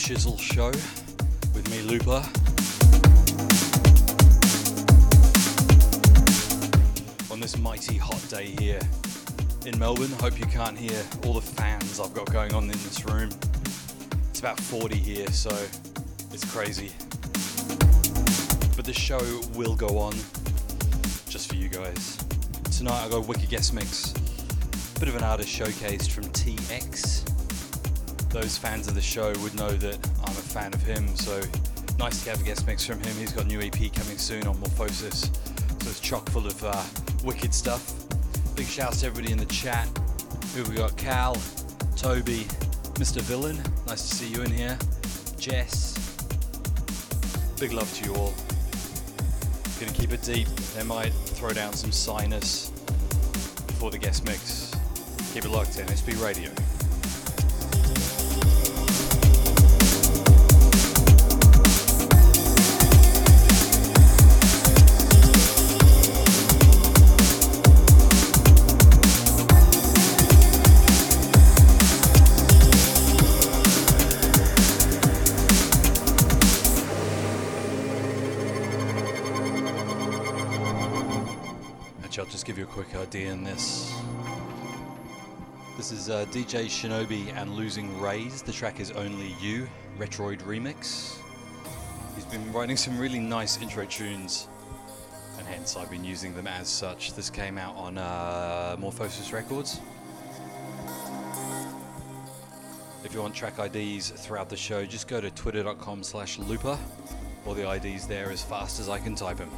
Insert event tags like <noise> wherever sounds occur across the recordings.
Shizzle Show with me, Looper. On this mighty hot day here in Melbourne. Hope you can't hear all the fans I've got going on in this room. It's about 40 here, so it's crazy. But the show will go on just for you guys. Tonight I got a wicked guest mix. A bit of an artist showcased from TX those fans of the show would know that I'm a fan of him. So nice to have a guest mix from him. He's got a new EP coming soon on Morphosis. So it's chock full of uh, wicked stuff. Big shouts to everybody in the chat. Who we got? Cal, Toby, Mr. Villain. Nice to see you in here. Jess. Big love to you all. Gonna keep it deep. They might throw down some sinus before the guest mix. Keep it locked in. SB Radio. Idea in this. This is uh, DJ Shinobi and Losing Rays. The track is Only You, Retroid Remix. He's been writing some really nice intro tunes, and hence I've been using them as such. This came out on uh, Morphosis Records. If you want track IDs throughout the show, just go to twitter.com slash looper. All the IDs there as fast as I can type them.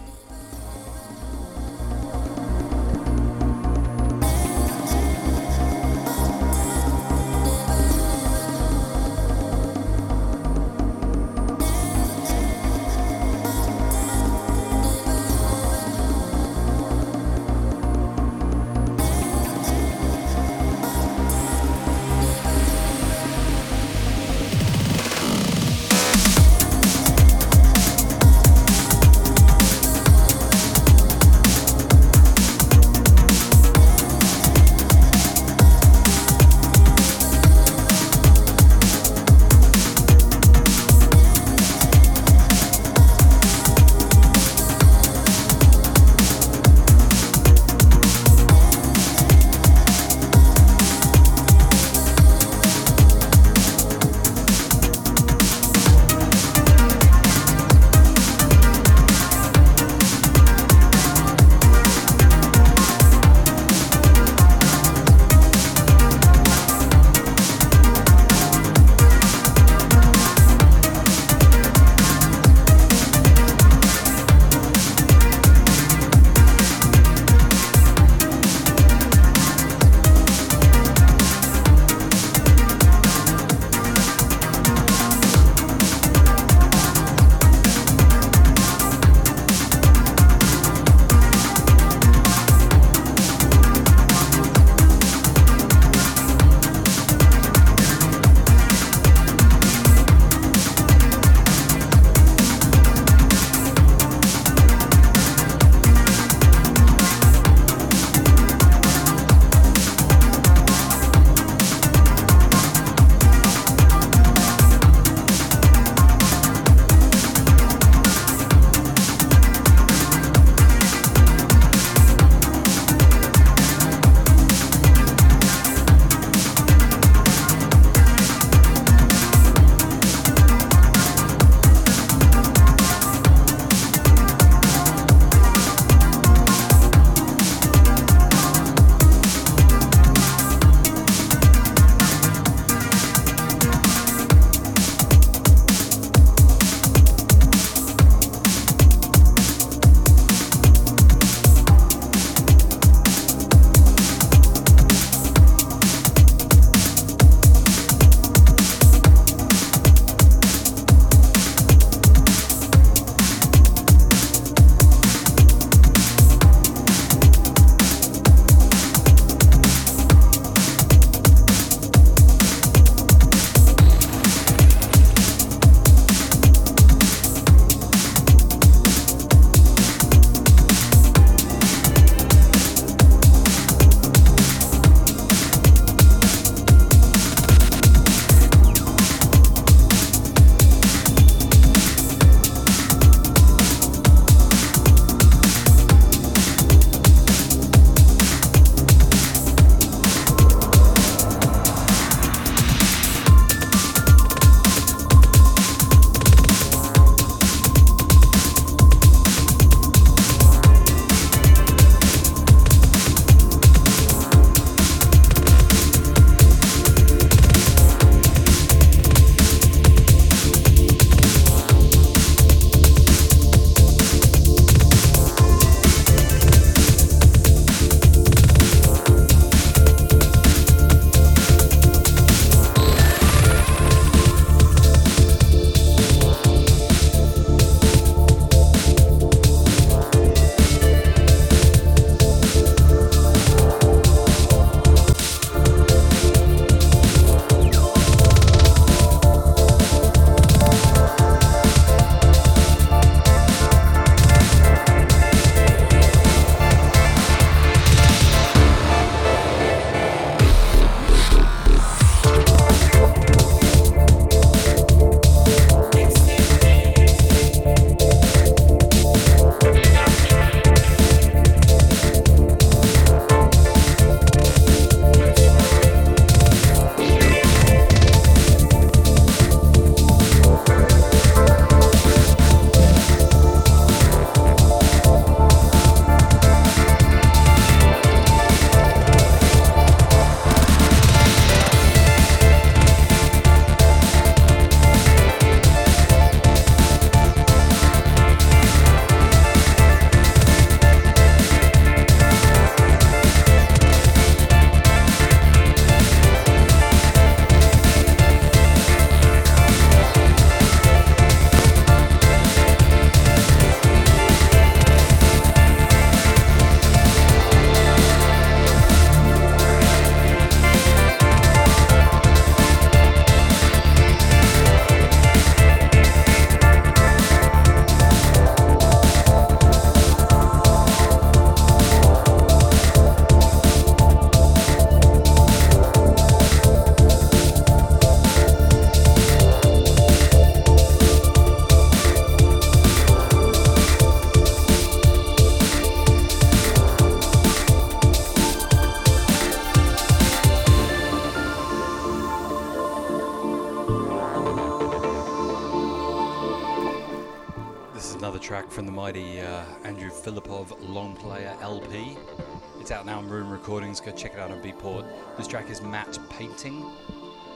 Go check it out on Beatport. This track is Matt Painting.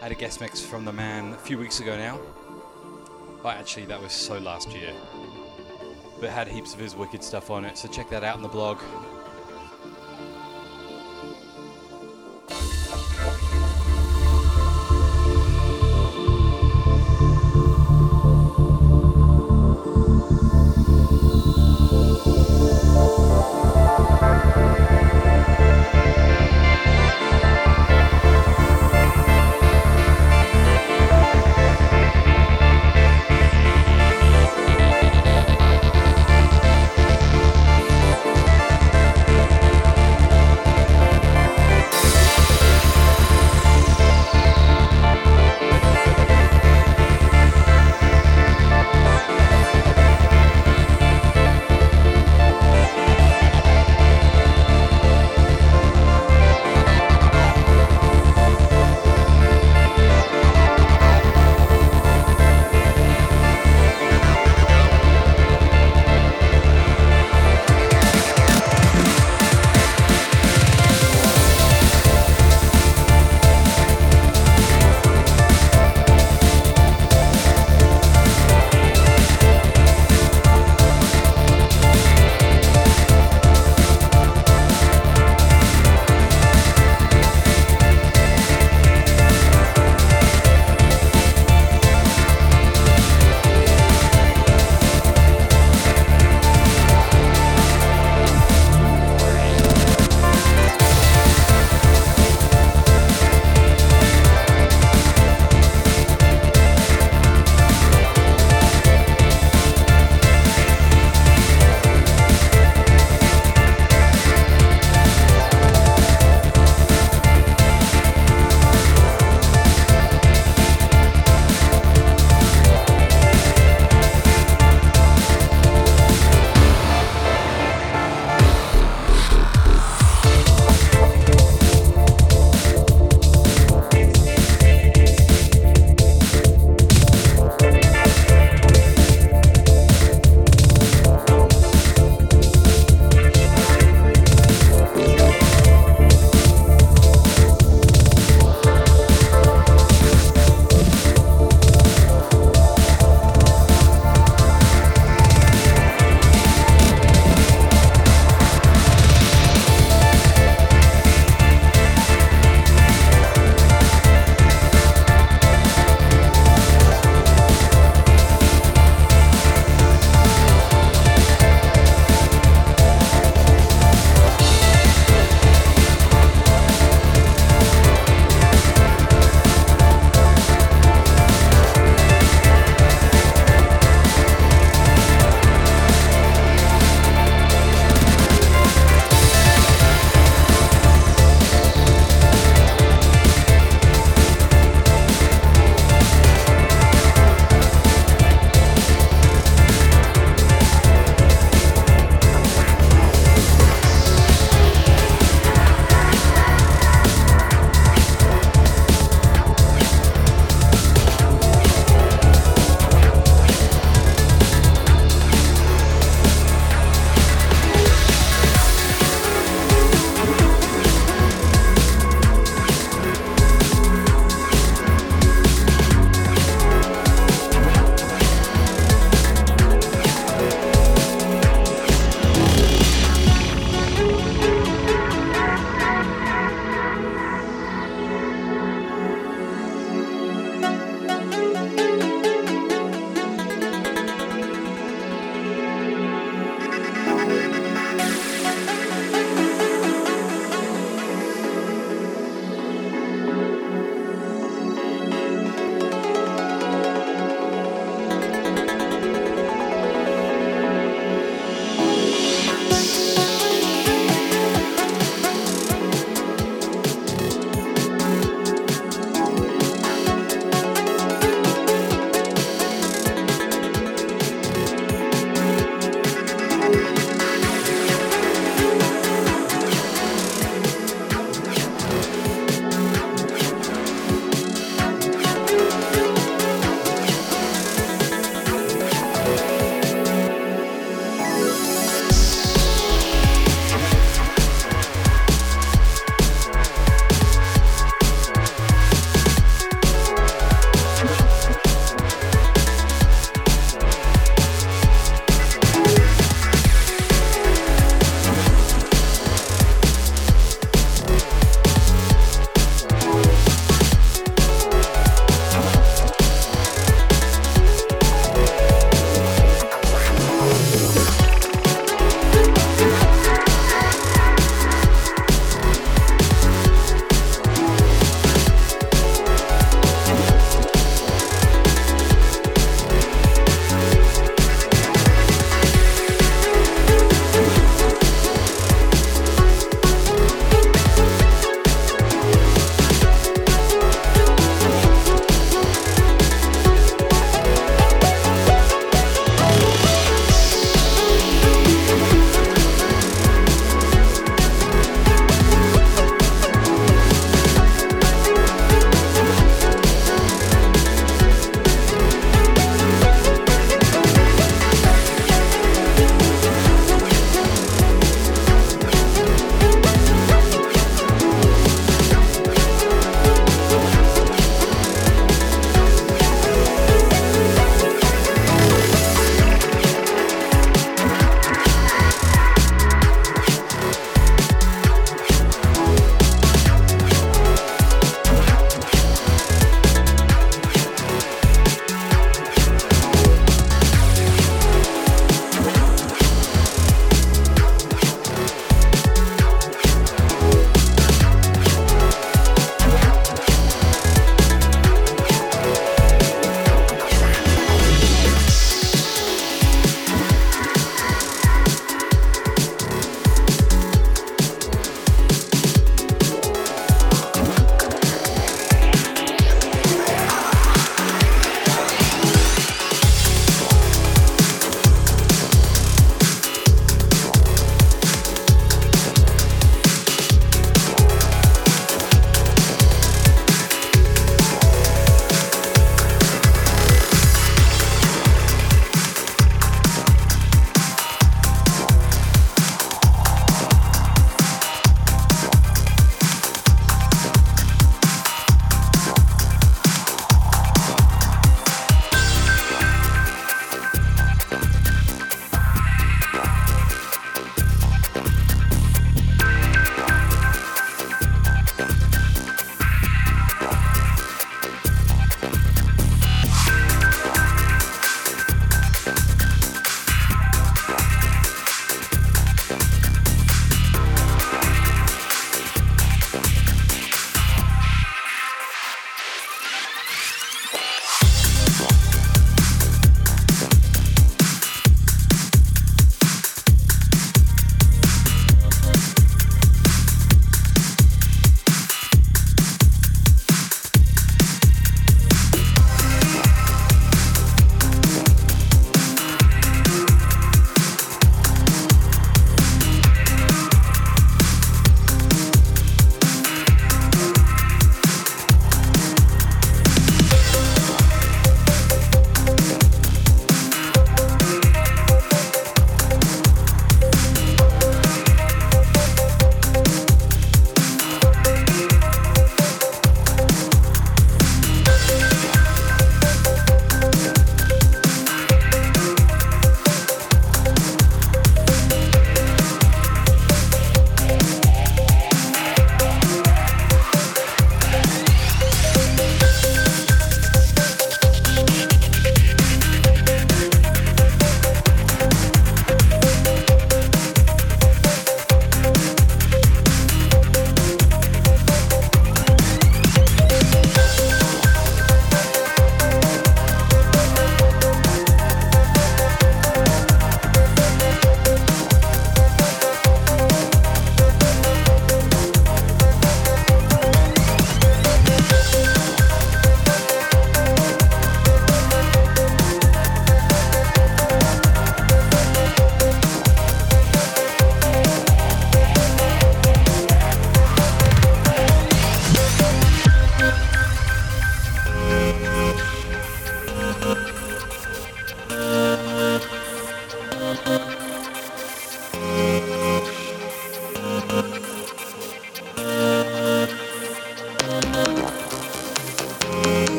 I had a guest mix from the man a few weeks ago now. Oh, actually, that was so last year. But had heaps of his wicked stuff on it, so check that out in the blog.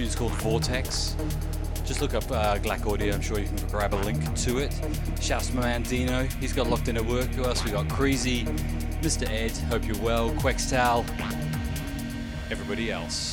Tune's called Vortex. Just look up uh, Glak Audio, I'm sure you can grab a link to it. Shouts to my man Dino, he's got locked in at work. Who else we got? Crazy, Mr. Ed, hope you're well, Quextal, everybody else.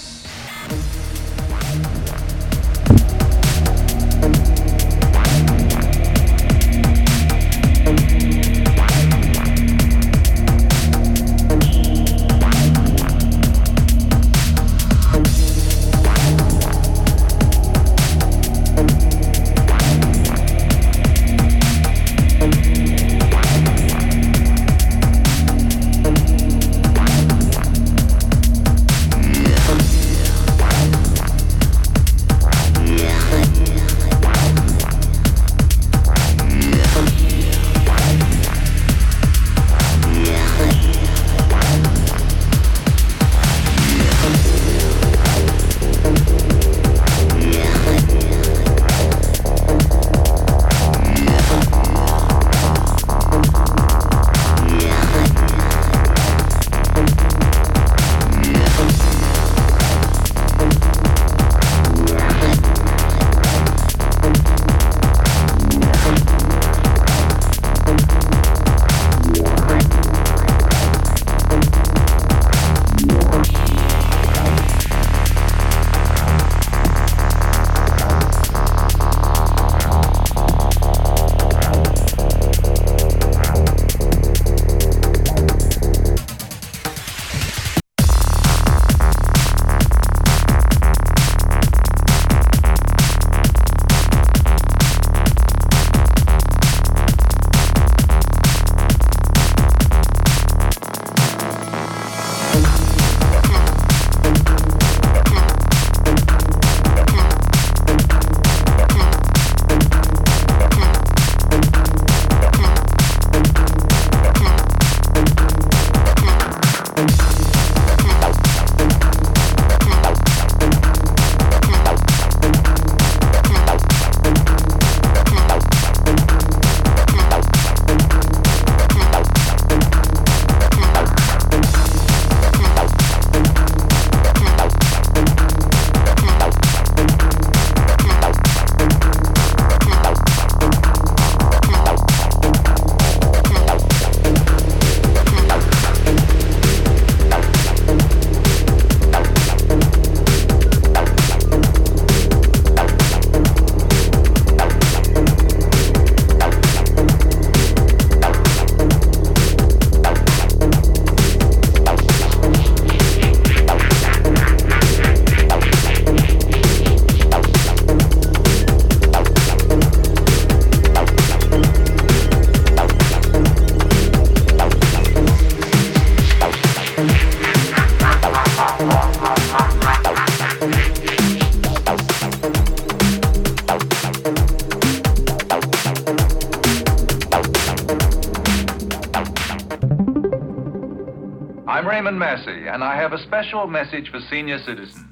Special message for senior citizens.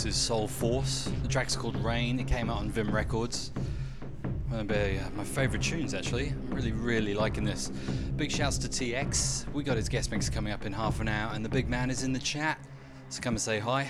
Deepness is Soul Force. The track's called Rain. It came out on Vim Records. One of uh, my favourite tunes, actually. I'm really, really liking this. Big shouts to TX. We got his guest mix coming up in half an hour, and the big man is in the chat. So come and say hi.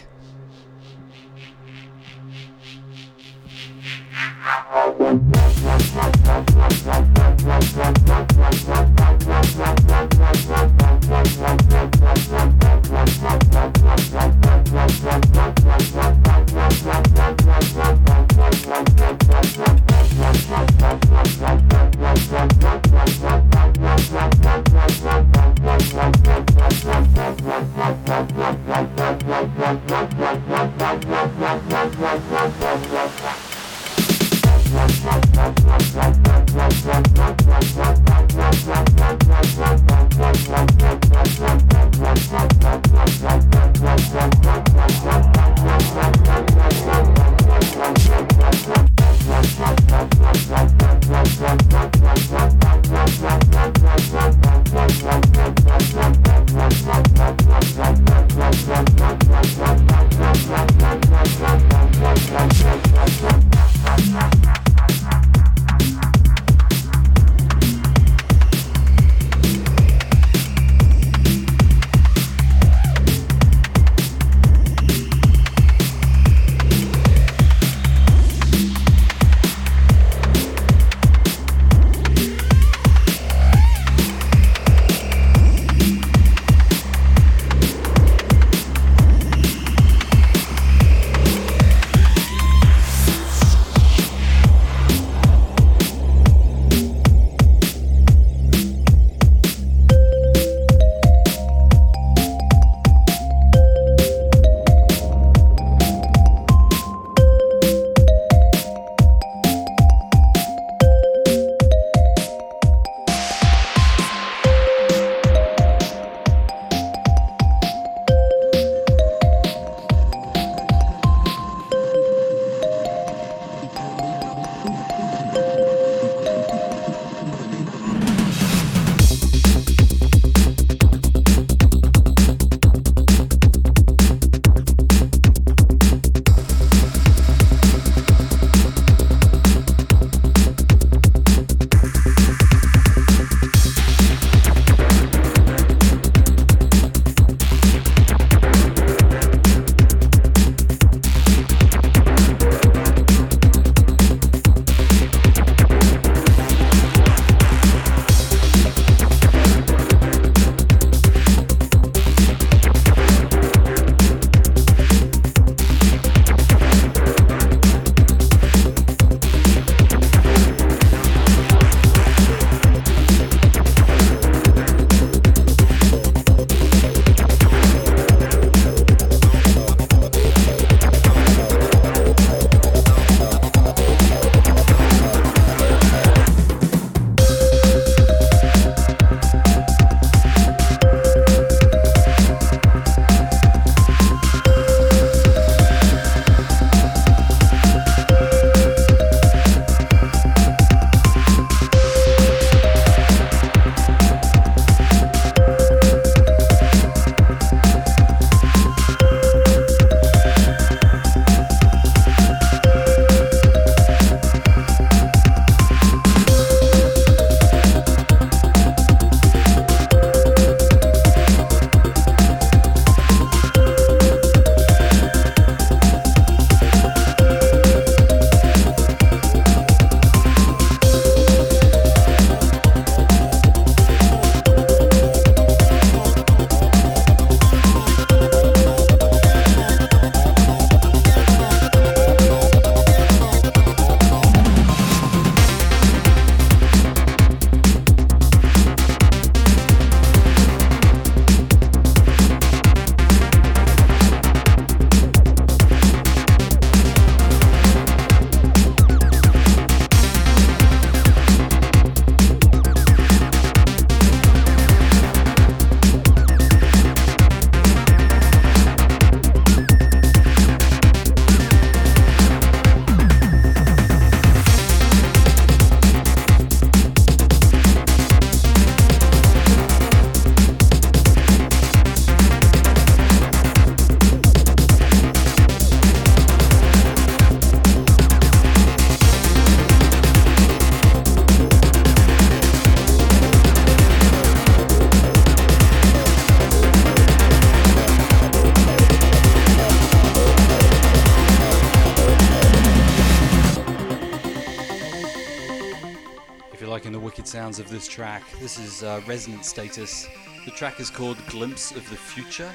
Track. This is uh, Resonant Status. The track is called Glimpse of the Future.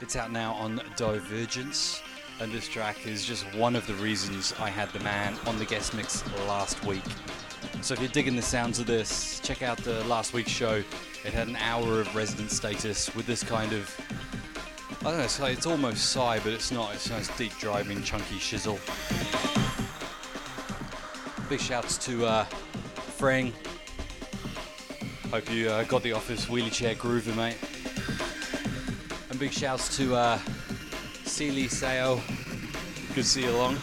It's out now on Divergence, and this track is just one of the reasons I had the man on the guest mix last week. So if you're digging the sounds of this, check out the last week's show. It had an hour of Resonant Status with this kind of I don't know, it's, like, it's almost psy, but it's not. It's nice, deep driving, chunky shizzle. Big shouts to uh, Freng. Hope you uh, got the office wheelie chair grooving, mate. And big shouts to uh, Sealy Sao. Good to see you along.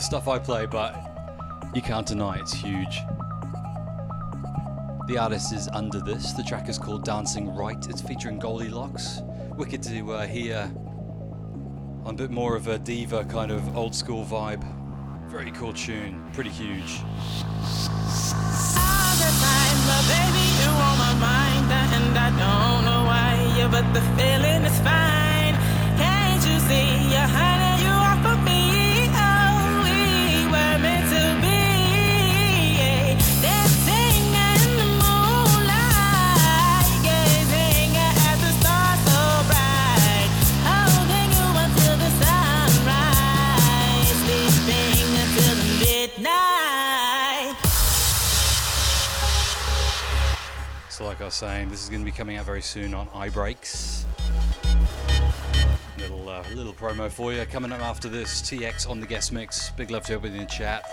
The stuff I play, but you can't deny it's huge. The artist is Under This. The track is called Dancing Right. It's featuring Goldilocks. Wicked to uh, hear a bit more of a diva kind of old school vibe. Very cool tune, pretty huge. but the feeling is fine. Can't you see, honey, you saying, this is going to be coming out very soon on iBreaks. Little uh, little promo for you. Coming up after this, TX on the guest mix. Big love to everybody in the chat.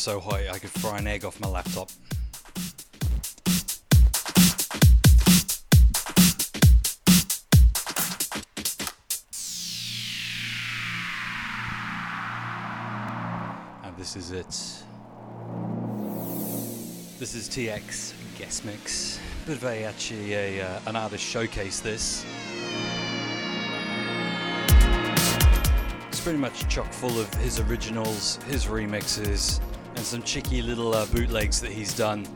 So hot I could fry an egg off my laptop. And this is it. This is TX guest mix. Bit of a actually a, uh, an artist showcase. This. It's pretty much chock full of his originals, his remixes, and some cheeky little uh, bootlegs that he's done.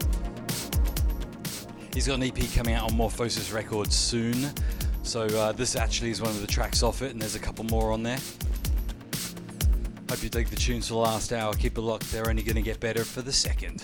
He's got an EP coming out on Morphosis Records soon, so uh, this actually is one of the tracks off it, and there's a couple more on there. Hope you dig the tunes for the last hour. Keep it locked, they're only going to get better for the second.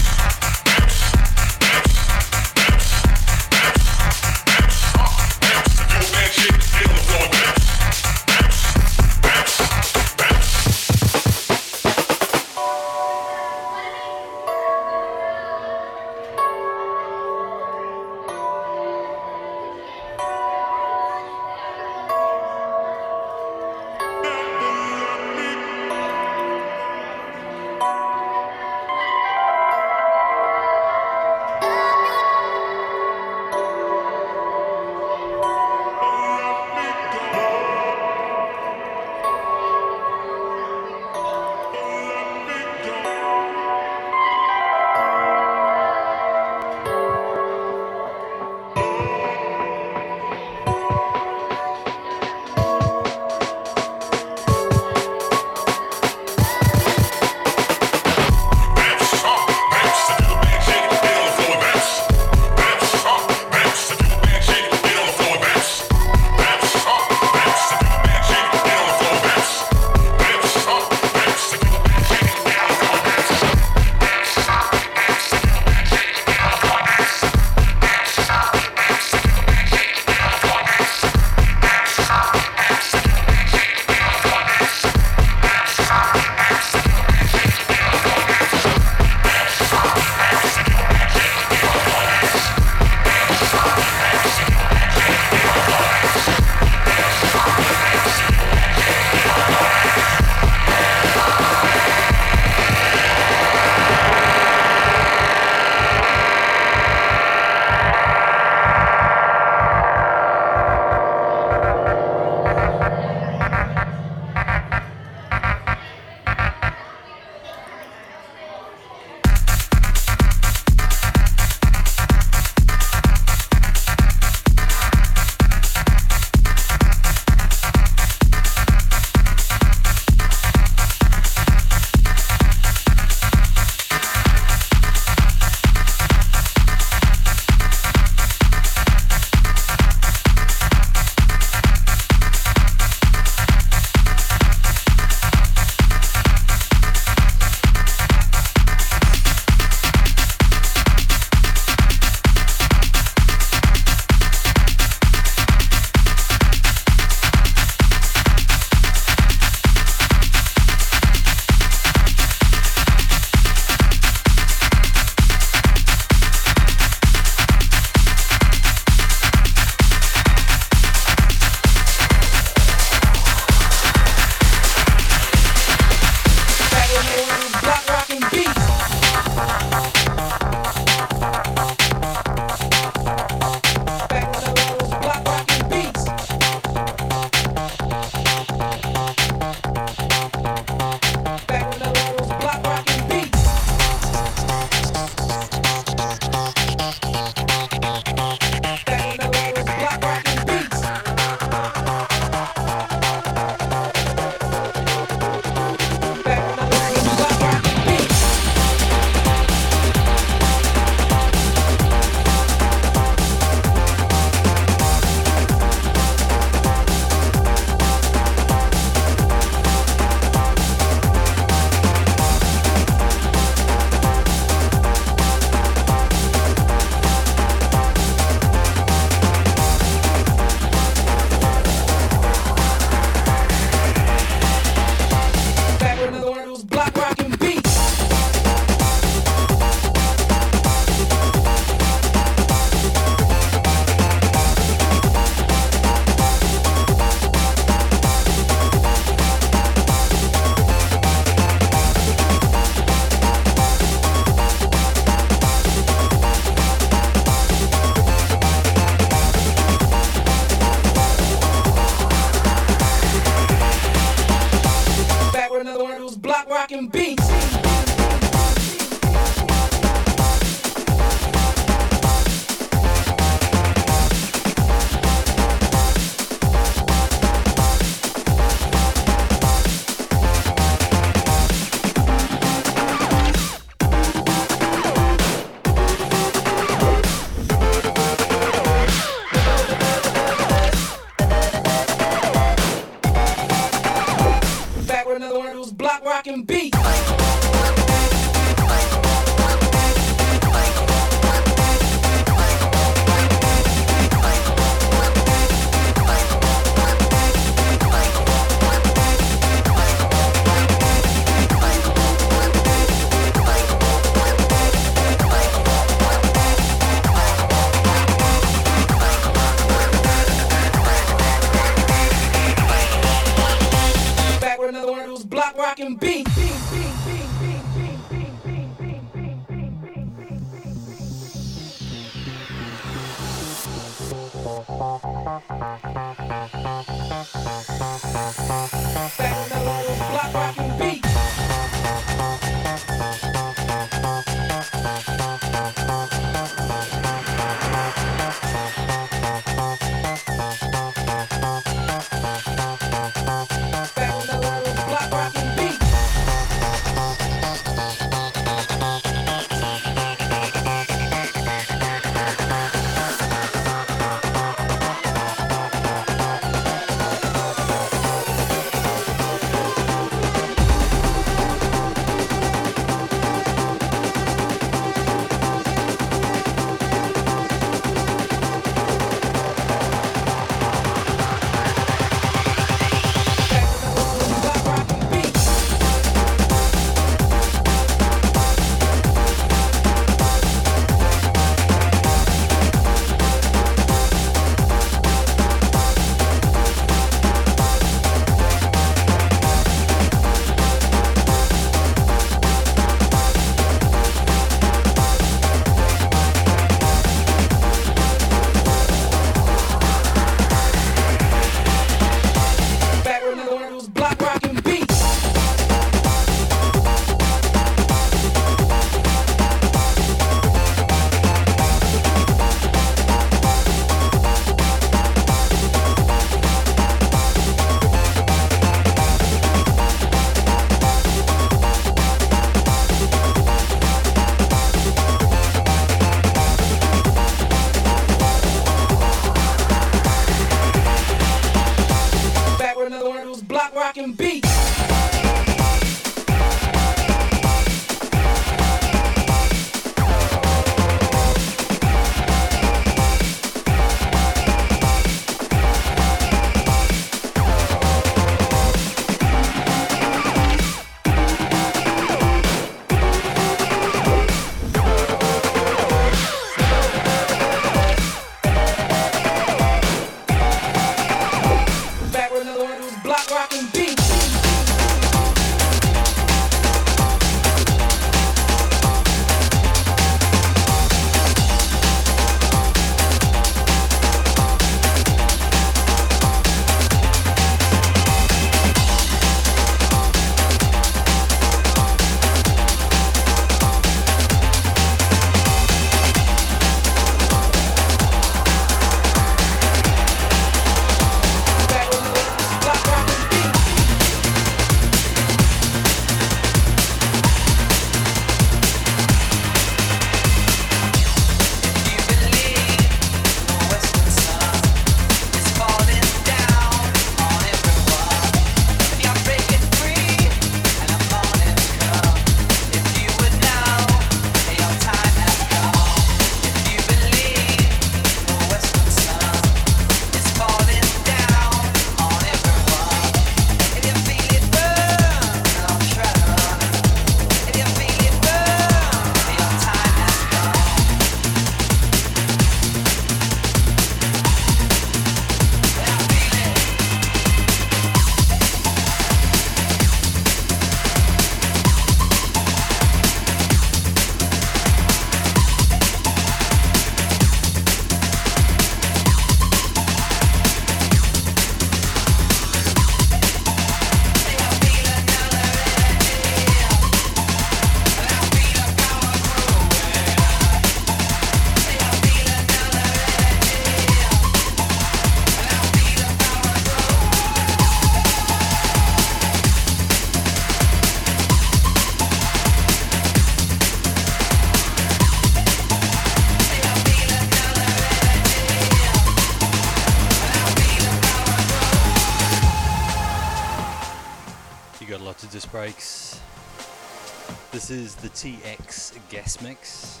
TX guest mix.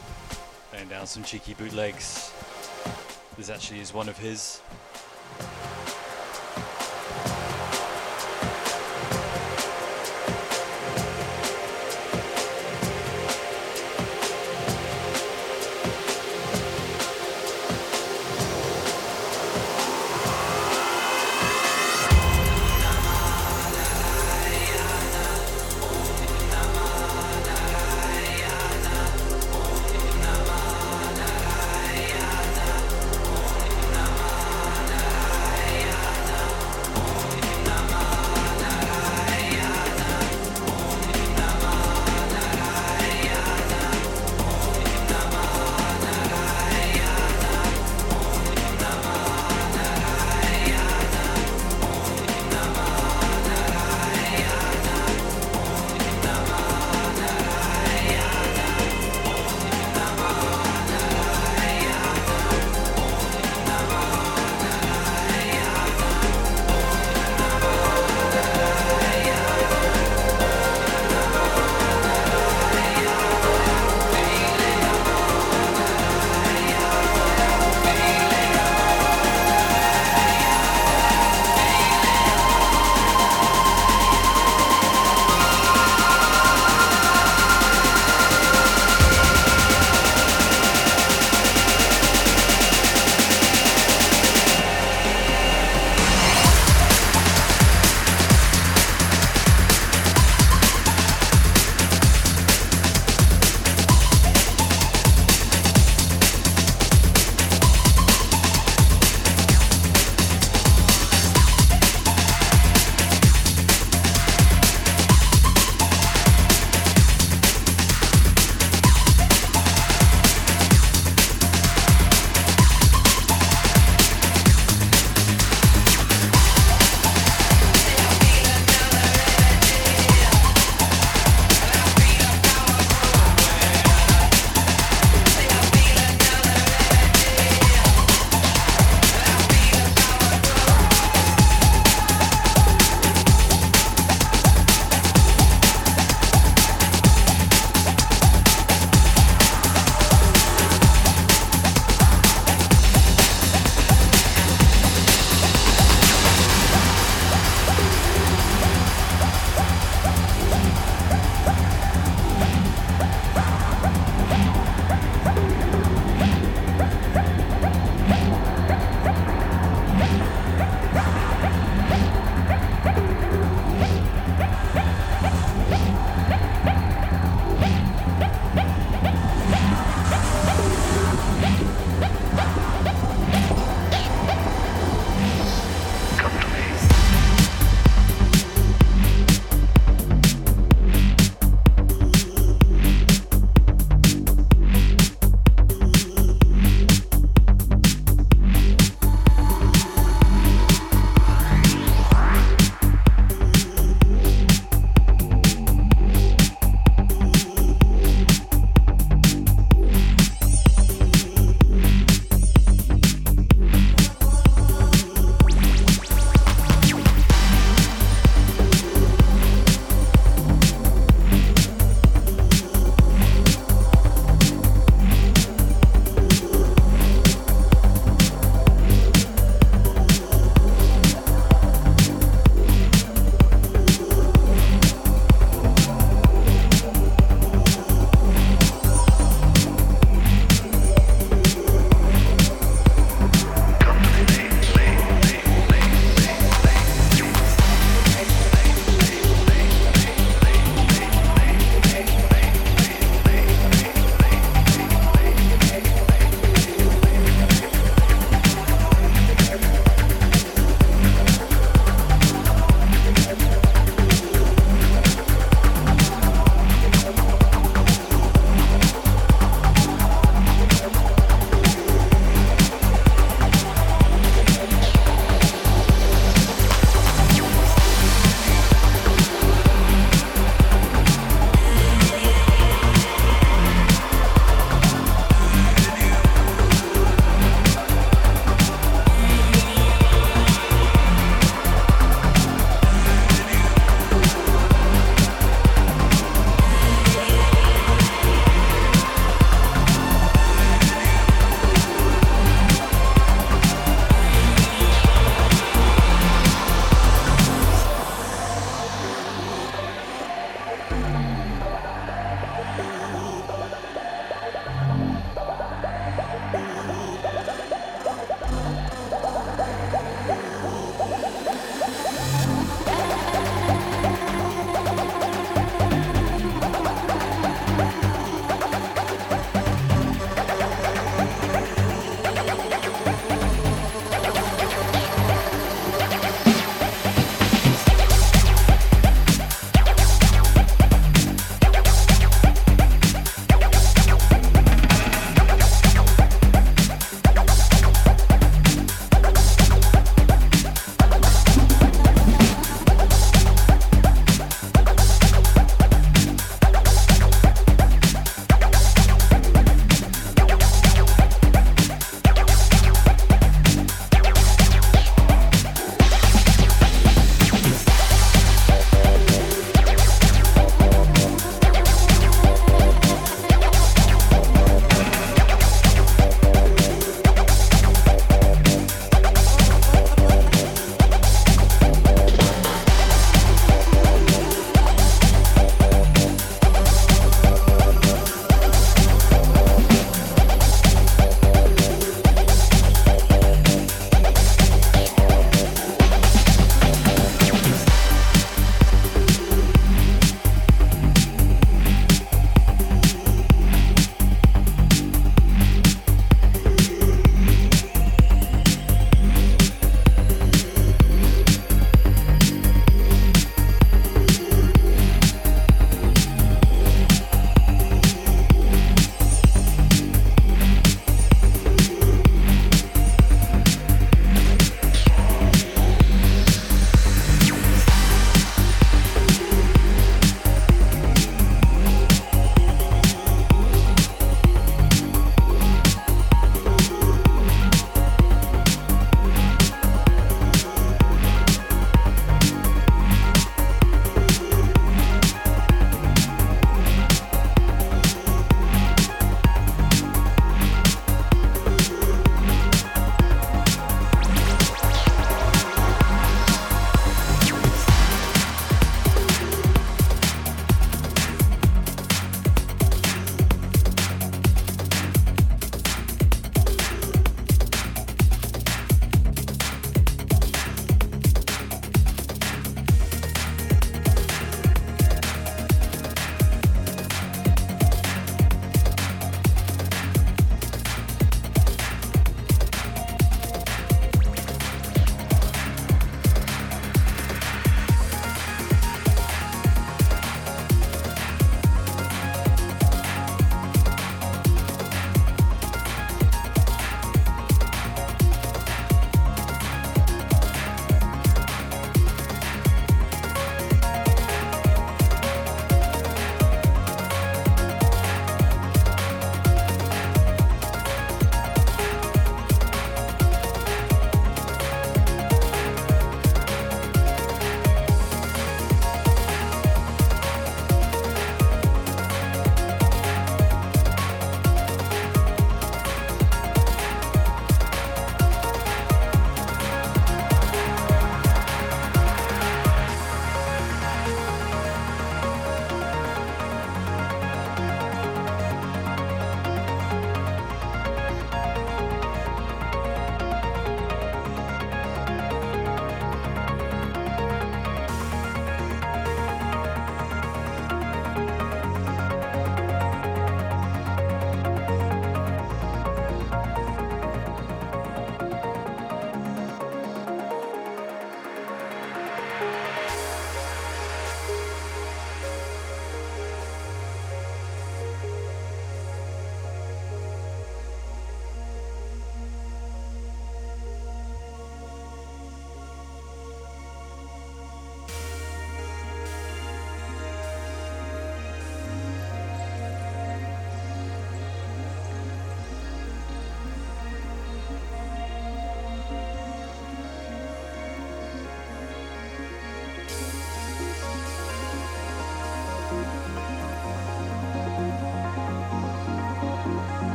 Laying down some cheeky bootlegs. This actually is one of his.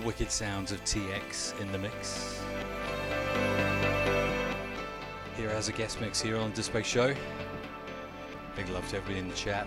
The wicked sounds of TX in the mix. Here as a guest mix here on Display Show. Big love to everybody in the chat.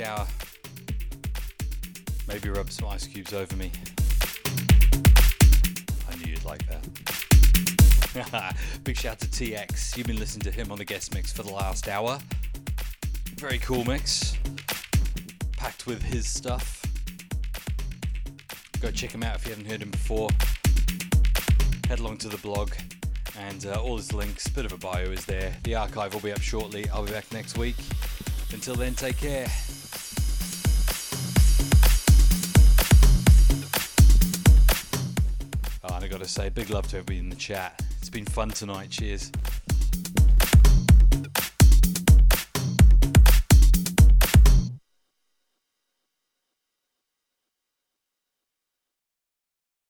Shower. Maybe rub some ice cubes over me. I knew you'd like that. <laughs> Big shout to TX. You've been listening to him on the guest mix for the last hour. Very cool mix. Packed with his stuff. Go check him out if you haven't heard him before. Head along to the blog and uh, all his links, bit of a bio is there. The archive will be up shortly. I'll be back next week. Until then, take care. Say, big love to everybody in the chat. It's been fun tonight. Cheers.